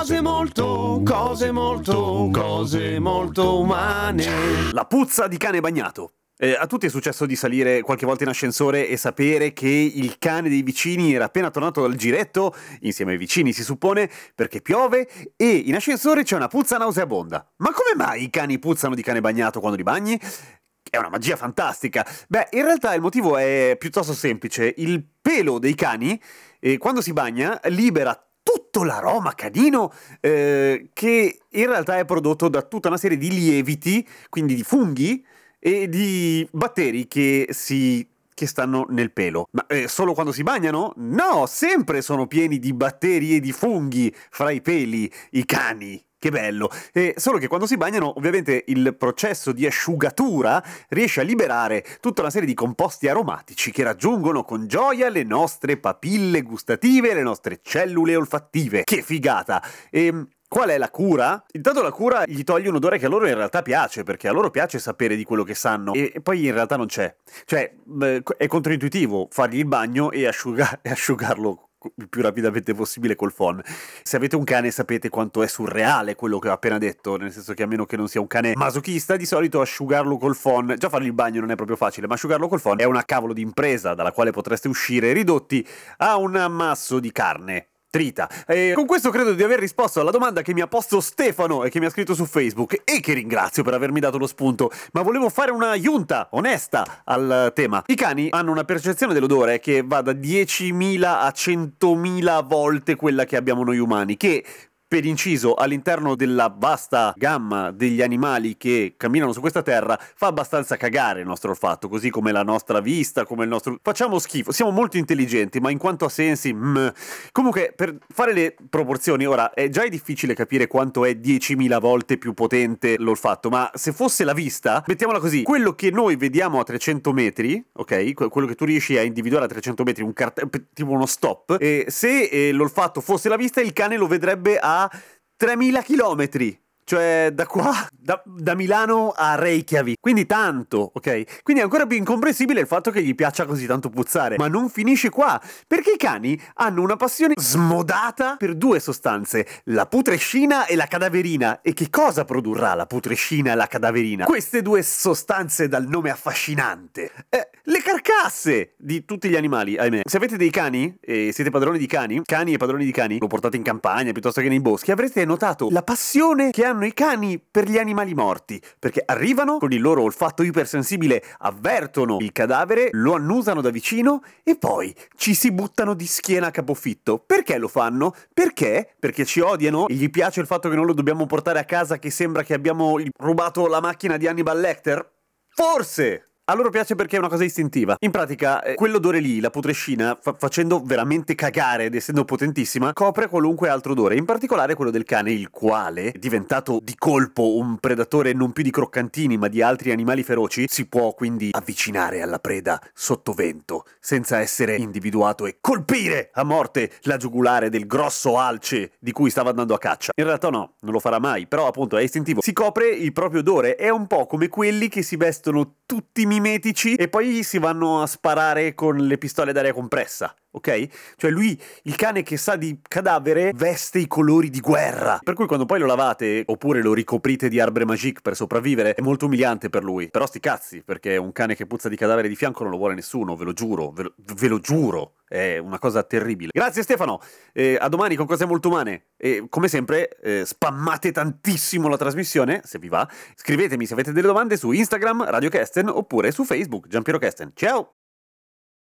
Cose molto, cose molto, cose molto umane. La puzza di cane bagnato. Eh, a tutti è successo di salire qualche volta in ascensore e sapere che il cane dei vicini era appena tornato dal giretto, insieme ai vicini si suppone, perché piove e in ascensore c'è una puzza nauseabonda. Ma come mai i cani puzzano di cane bagnato quando li bagni? È una magia fantastica. Beh, in realtà il motivo è piuttosto semplice. Il pelo dei cani, eh, quando si bagna, libera tutto l'aroma canino eh, che in realtà è prodotto da tutta una serie di lieviti, quindi di funghi e di batteri che si che stanno nel pelo. Ma eh, solo quando si bagnano? No, sempre sono pieni di batteri e di funghi fra i peli, i cani. Che bello! Eh, solo che quando si bagnano, ovviamente il processo di asciugatura riesce a liberare tutta una serie di composti aromatici che raggiungono con gioia le nostre papille gustative e le nostre cellule olfattive. Che figata! E Qual è la cura? Intanto la cura gli toglie un odore che a loro in realtà piace, perché a loro piace sapere di quello che sanno, e, poi in realtà non c'è. Cioè, è controintuitivo fargli il bagno e, asciuga- e asciugarlo il più rapidamente possibile col phon. Se avete un cane sapete quanto è surreale quello che ho appena detto, nel senso che a meno che non sia un cane masochista, di solito asciugarlo col phon, già fargli il bagno non è proprio facile, ma asciugarlo col phon è una cavolo di impresa dalla quale potreste uscire ridotti a un ammasso di carne trita. E con questo credo di aver risposto alla domanda che mi ha posto Stefano e che mi ha scritto su Facebook e che ringrazio per avermi dato lo spunto, ma volevo fare una giunta onesta al tema. I cani hanno una percezione dell'odore che va da 10.000 a 100.000 volte quella che abbiamo noi umani, che per inciso, all'interno della vasta gamma degli animali che camminano su questa terra, fa abbastanza cagare il nostro olfatto, così come la nostra vista, come il nostro... Facciamo schifo, siamo molto intelligenti, ma in quanto a sensi... Mm. Comunque, per fare le proporzioni, ora, è già difficile capire quanto è 10.000 volte più potente l'olfatto, ma se fosse la vista, mettiamola così, quello che noi vediamo a 300 metri, ok? Quello che tu riesci a individuare a 300 metri, un cart- tipo uno stop, e se eh, l'olfatto fosse la vista, il cane lo vedrebbe a 3000 chilometri. Cioè, da qua, da, da, Milano a Reykjavik. Quindi tanto, ok? Quindi è ancora più incomprensibile il fatto che gli piaccia così tanto puzzare. Ma non finisce qua, perché i cani hanno una passione smodata per due sostanze, la putrescina e la cadaverina. E che cosa produrrà la putrescina e la cadaverina? Queste due sostanze dal nome affascinante. Eh, le carcasse di tutti gli animali, ahimè. Se avete dei cani e siete padroni di cani, cani e padroni di cani, lo portate in campagna piuttosto che nei boschi, avrete notato la passione che hanno i cani per gli animali morti, perché arrivano con il loro olfatto ipersensibile, avvertono il cadavere, lo annusano da vicino e poi ci si buttano di schiena a capofitto. Perché lo fanno? Perché? Perché ci odiano e gli piace il fatto che non lo dobbiamo portare a casa che sembra che abbiamo rubato la macchina di Hannibal Lecter? Forse! A loro piace perché è una cosa istintiva. In pratica, eh, quell'odore lì, la putrescina, fa- facendo veramente cagare ed essendo potentissima, copre qualunque altro odore, in particolare quello del cane, il quale, diventato di colpo un predatore non più di croccantini ma di altri animali feroci, si può quindi avvicinare alla preda sotto vento, senza essere individuato e colpire a morte la giugulare del grosso alce di cui stava andando a caccia. In realtà no, non lo farà mai, però appunto è istintivo. Si copre il proprio odore, è un po' come quelli che si vestono tutti mimetici e poi si vanno a sparare con le pistole d'aria compressa ok? Cioè lui, il cane che sa di cadavere, veste i colori di guerra. Per cui quando poi lo lavate, oppure lo ricoprite di arbre magique per sopravvivere, è molto umiliante per lui. Però sti cazzi, perché un cane che puzza di cadavere di fianco non lo vuole nessuno, ve lo giuro, ve lo, ve lo giuro. È una cosa terribile. Grazie Stefano, eh, a domani con cose molto umane. E come sempre, eh, spammate tantissimo la trasmissione, se vi va. Scrivetemi se avete delle domande su Instagram, Radio Kesten, oppure su Facebook, Giampiero Kesten. Ciao!